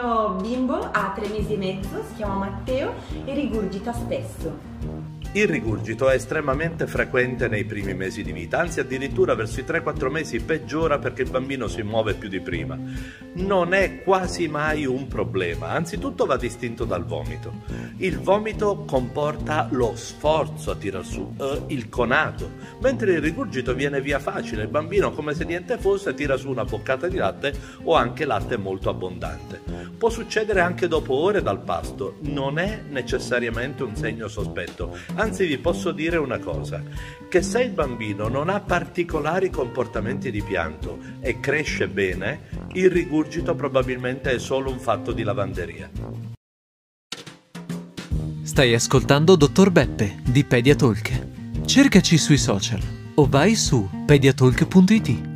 mio bimbo ha tre mesi e mezzo, si chiama Matteo e rigurgita spesso. Il rigurgito è estremamente frequente nei primi mesi di vita, anzi addirittura verso i 3-4 mesi peggiora perché il bambino si muove più di prima. Non è quasi mai un problema, anzitutto va distinto dal vomito. Il vomito comporta lo sforzo a tirar su, eh, il conato, mentre il rigurgito viene via facile, il bambino come se niente fosse tira su una boccata di latte o anche latte molto abbondante. Può succedere anche dopo ore dal pasto, non è necessariamente un segno sospetto Anzi vi posso dire una cosa, che se il bambino non ha particolari comportamenti di pianto e cresce bene, il rigurgito probabilmente è solo un fatto di lavanderia. Stai ascoltando Dottor Beppe di Pediatalk. Cercaci sui social o vai su pediatalk.it.